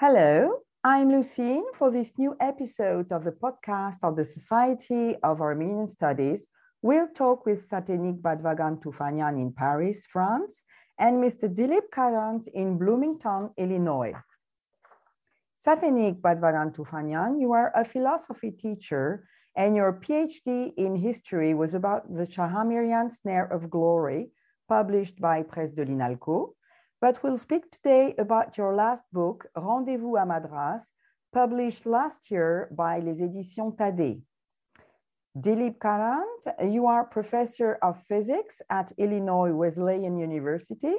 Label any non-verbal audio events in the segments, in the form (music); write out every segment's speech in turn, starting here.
Hello, I'm Lucine for this new episode of the podcast of the Society of Armenian Studies. We'll talk with Satenik Badvagan Tufanian in Paris, France, and Mr. Dilip Karant in Bloomington, Illinois. Satenik Badvagan Tufanian, you are a philosophy teacher, and your PhD in history was about the Shahamirian Snare of Glory, published by Presse de l'Inalco but we'll speak today about your last book, Rendezvous à Madras, published last year by Les Éditions Tadé. Dilip Karant, you are professor of physics at Illinois Wesleyan University,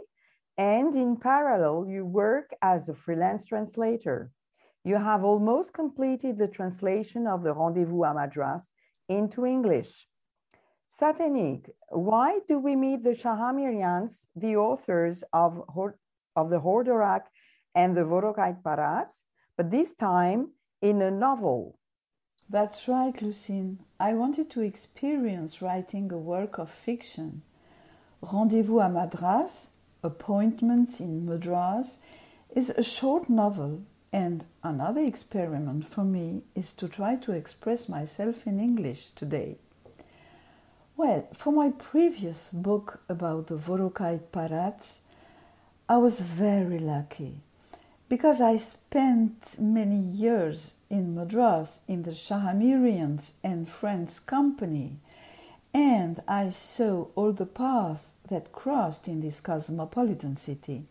and in parallel, you work as a freelance translator. You have almost completed the translation of the Rendezvous à Madras into English. Satenik, why do we meet the Shahamirians, the authors of, of the Hordorak and the Vorokait Paras, but this time in a novel? That's right, Lucine. I wanted to experience writing a work of fiction. Rendezvous à Madras, Appointments in Madras, is a short novel, and another experiment for me is to try to express myself in English today. Well, for my previous book about the Vorokait Parats, I was very lucky because I spent many years in Madras in the Shahamirians and Friends company, and I saw all the paths that crossed in this cosmopolitan city.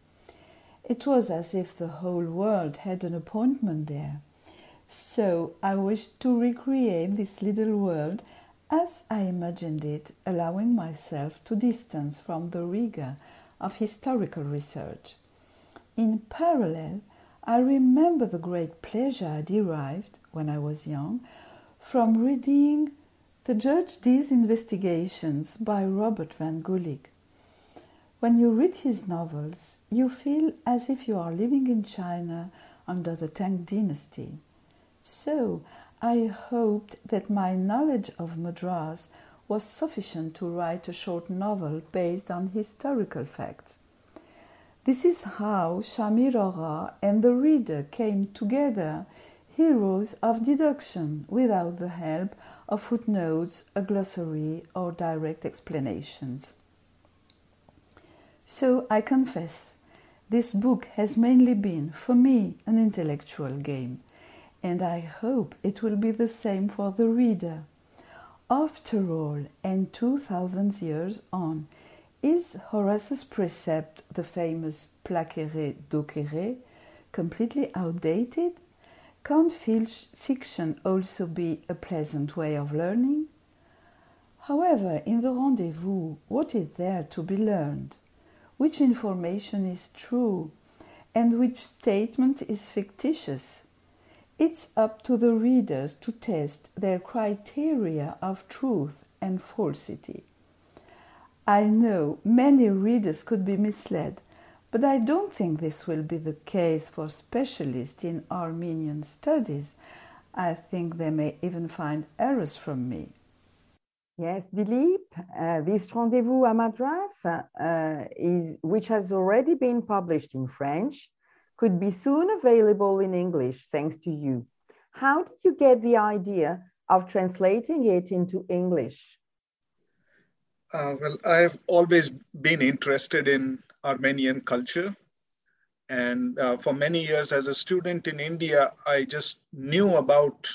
It was as if the whole world had an appointment there. So I wished to recreate this little world as I imagined it, allowing myself to distance from the rigor of historical research. In parallel, I remember the great pleasure I derived, when I was young, from reading the Judge Dee's investigations by Robert Van Gulik. When you read his novels, you feel as if you are living in China under the Tang dynasty. So I hoped that my knowledge of Madras was sufficient to write a short novel based on historical facts. This is how Shamir and the reader came together, heroes of deduction, without the help of footnotes, a glossary, or direct explanations. So I confess, this book has mainly been, for me, an intellectual game and I hope it will be the same for the reader. After all, and 2000 years on, is Horace's precept, the famous placere docere, completely outdated? Can't fiction also be a pleasant way of learning? However, in the rendezvous, what is there to be learned? Which information is true and which statement is fictitious? It's up to the readers to test their criteria of truth and falsity. I know many readers could be misled, but I don't think this will be the case for specialists in Armenian studies. I think they may even find errors from me. Yes, Dilip, uh, this rendezvous à Madras, uh, is, which has already been published in French, could be soon available in English thanks to you. How did you get the idea of translating it into English? Uh, well, I've always been interested in Armenian culture. And uh, for many years as a student in India, I just knew about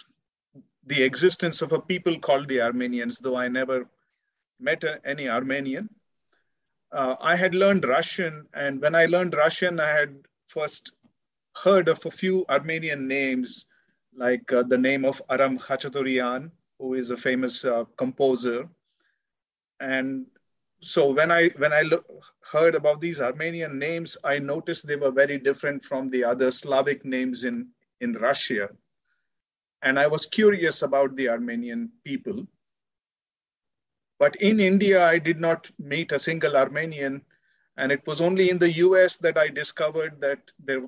the existence of a people called the Armenians, though I never met any Armenian. Uh, I had learned Russian, and when I learned Russian, I had first heard of a few Armenian names, like uh, the name of Aram Khachaturian, who is a famous uh, composer. And so when I when I heard about these Armenian names, I noticed they were very different from the other Slavic names in in Russia. And I was curious about the Armenian people. But in India, I did not meet a single Armenian and it was only in the US that I discovered that there,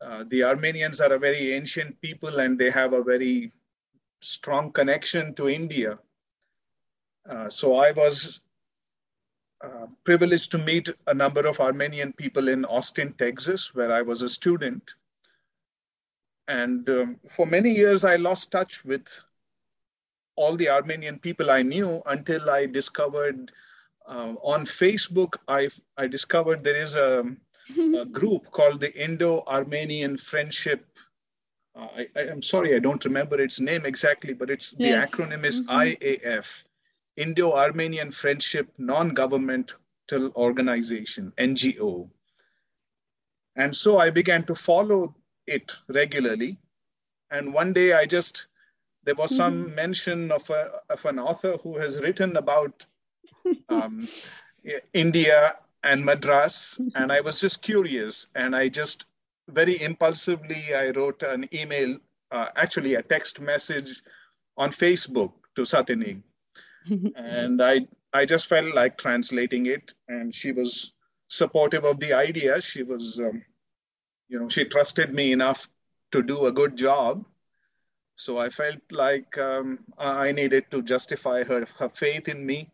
uh, the Armenians are a very ancient people and they have a very strong connection to India. Uh, so I was uh, privileged to meet a number of Armenian people in Austin, Texas, where I was a student. And um, for many years, I lost touch with all the Armenian people I knew until I discovered uh, on Facebook, I, I discovered there is a, a (laughs) group called the Indo Armenian Friendship. Uh, I, am sorry, I don't remember its name exactly, but it's yes. the acronym is mm-hmm. IAF, Indo Armenian Friendship Non Governmental Organization, NGO. And so I began to follow it regularly. And one day I just, there was mm-hmm. some mention of, a, of an author who has written about um, India and Madras. And I was just curious. And I just very impulsively, I wrote an email, uh, actually a text message on Facebook to Satinig. (laughs) and I, I just felt like translating it. And she was supportive of the idea. She was, um, you know, she trusted me enough to do a good job. So I felt like um, I needed to justify her, her faith in me.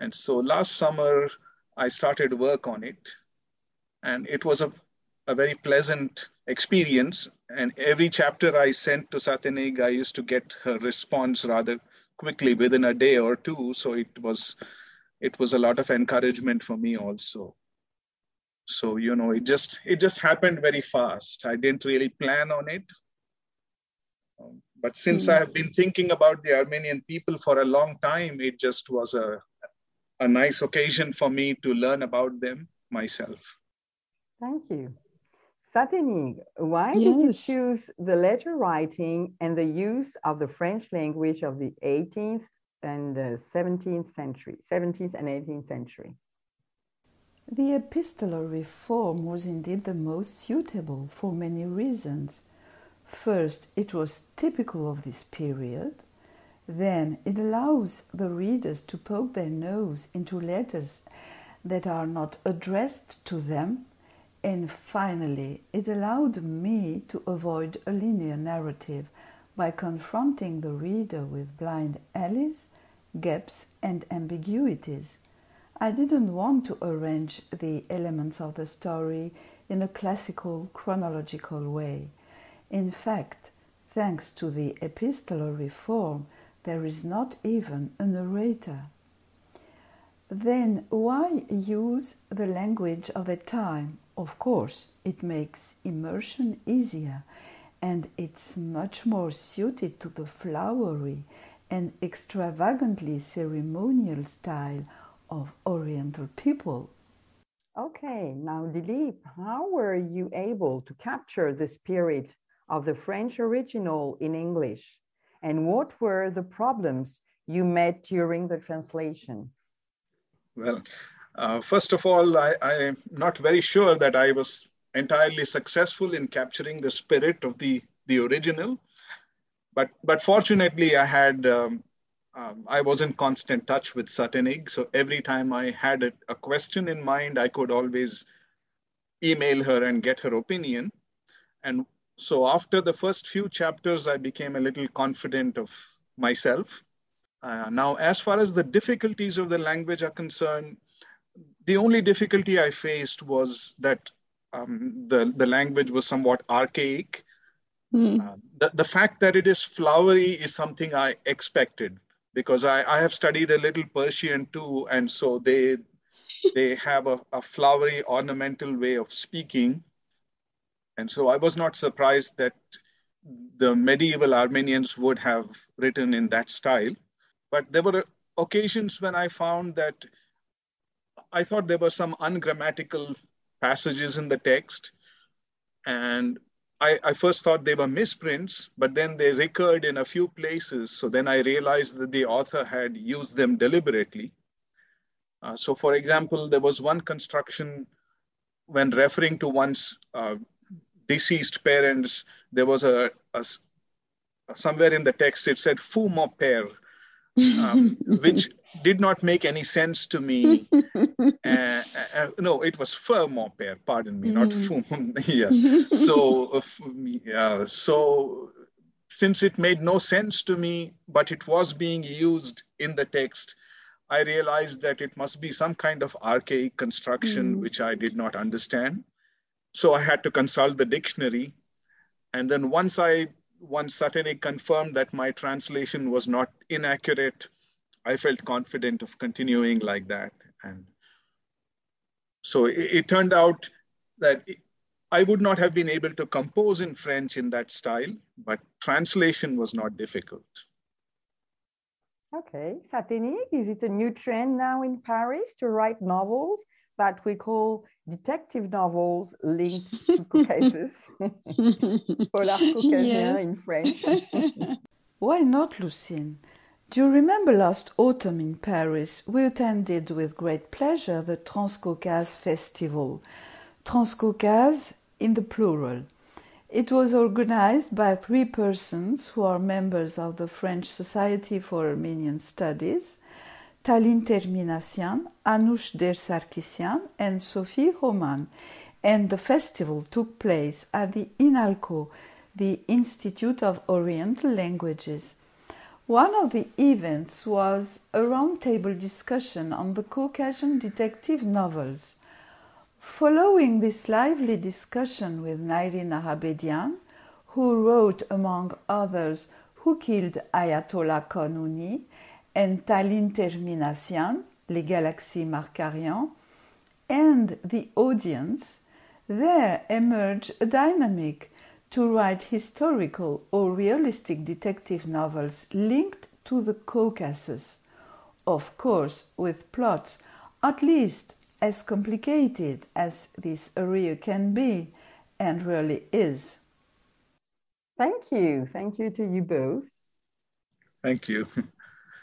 And so last summer, I started work on it. And it was a, a very pleasant experience. And every chapter I sent to Satinig, I used to get her response rather quickly within a day or two. So it was it was a lot of encouragement for me also so you know it just it just happened very fast i didn't really plan on it um, but since mm. i have been thinking about the armenian people for a long time it just was a a nice occasion for me to learn about them myself thank you Satinig, why yes. did you choose the letter writing and the use of the French language of the 18th and 17th century, 17th and 18th century? The epistolary form was indeed the most suitable for many reasons. First, it was typical of this period. Then, it allows the readers to poke their nose into letters that are not addressed to them. And finally, it allowed me to avoid a linear narrative by confronting the reader with blind alleys, gaps, and ambiguities. I didn't want to arrange the elements of the story in a classical chronological way. In fact, thanks to the epistolary form, there is not even a narrator. Then why use the language of the time? Of course, it makes immersion easier and it's much more suited to the flowery and extravagantly ceremonial style of Oriental people. Okay, now Dilip, how were you able to capture the spirit of the French original in English? And what were the problems you met during the translation? Well, uh, first of all, I, I'm not very sure that I was entirely successful in capturing the spirit of the, the original. But, but fortunately, I had um, um, I was in constant touch with Satinig. So every time I had a, a, question in mind, I could always email her and get her opinion. And so after the first few chapters, I became a little confident of myself. Uh, now, as far as the difficulties of the language are concerned, the only difficulty I faced was that um, the, the language was somewhat archaic. Mm. Uh, the, the fact that it is flowery is something I expected because I, I have studied a little Persian too, and so they they have a, a flowery ornamental way of speaking. And so I was not surprised that the medieval Armenians would have written in that style. But there were occasions when I found that I thought there were some ungrammatical passages in the text. And I, I, first thought they were misprints, but then they recurred in a few places. So then I realized that the author had used them deliberately. Uh, so, for example, there was one construction when referring to one's uh, deceased parents, there was a, a, somewhere in the text it said "fou mon père," um, (laughs) which did not make any sense to me. (laughs) Uh, uh, no, it was firm pair, pardon me, not mm. fum. (laughs) yes. So, uh, so since it made no sense to me, but it was being used in the text, I realized that it must be some kind of archaic construction mm. which I did not understand. So I had to consult the dictionary. And then once I once Satene confirmed that my translation was not inaccurate, I felt confident of continuing like that. And so it, it turned out that it, I would not have been able to compose in French in that style, but translation was not difficult. Okay, Satene, is it a new trend now in Paris to write novels that we call detective novels linked to (laughs) Caucasus? (laughs) Polar Caucasien yes. in French. (laughs) Why not, Lucine? Do you remember last autumn in Paris, we attended with great pleasure the Transcaucase Festival. Transcaucase in the plural. It was organized by three persons who are members of the French Society for Armenian Studies Taline Ter Minassian, Anoush Dersarkisian, and Sophie Roman. And the festival took place at the INALCO, the Institute of Oriental Languages. One of the events was a roundtable discussion on the Caucasian detective novels. Following this lively discussion with Nairi Nahapetian, who wrote, among others, Who Killed Ayatollah Kanuni, and Taline Ter Minassian, Les Galaxies Markarian, and the audience, there emerged a dynamic to write historical or realistic detective novels linked to the Caucasus, of course, with plots at least as complicated as this area can be and really is. Thank you. Thank you to you both. Thank you. (laughs)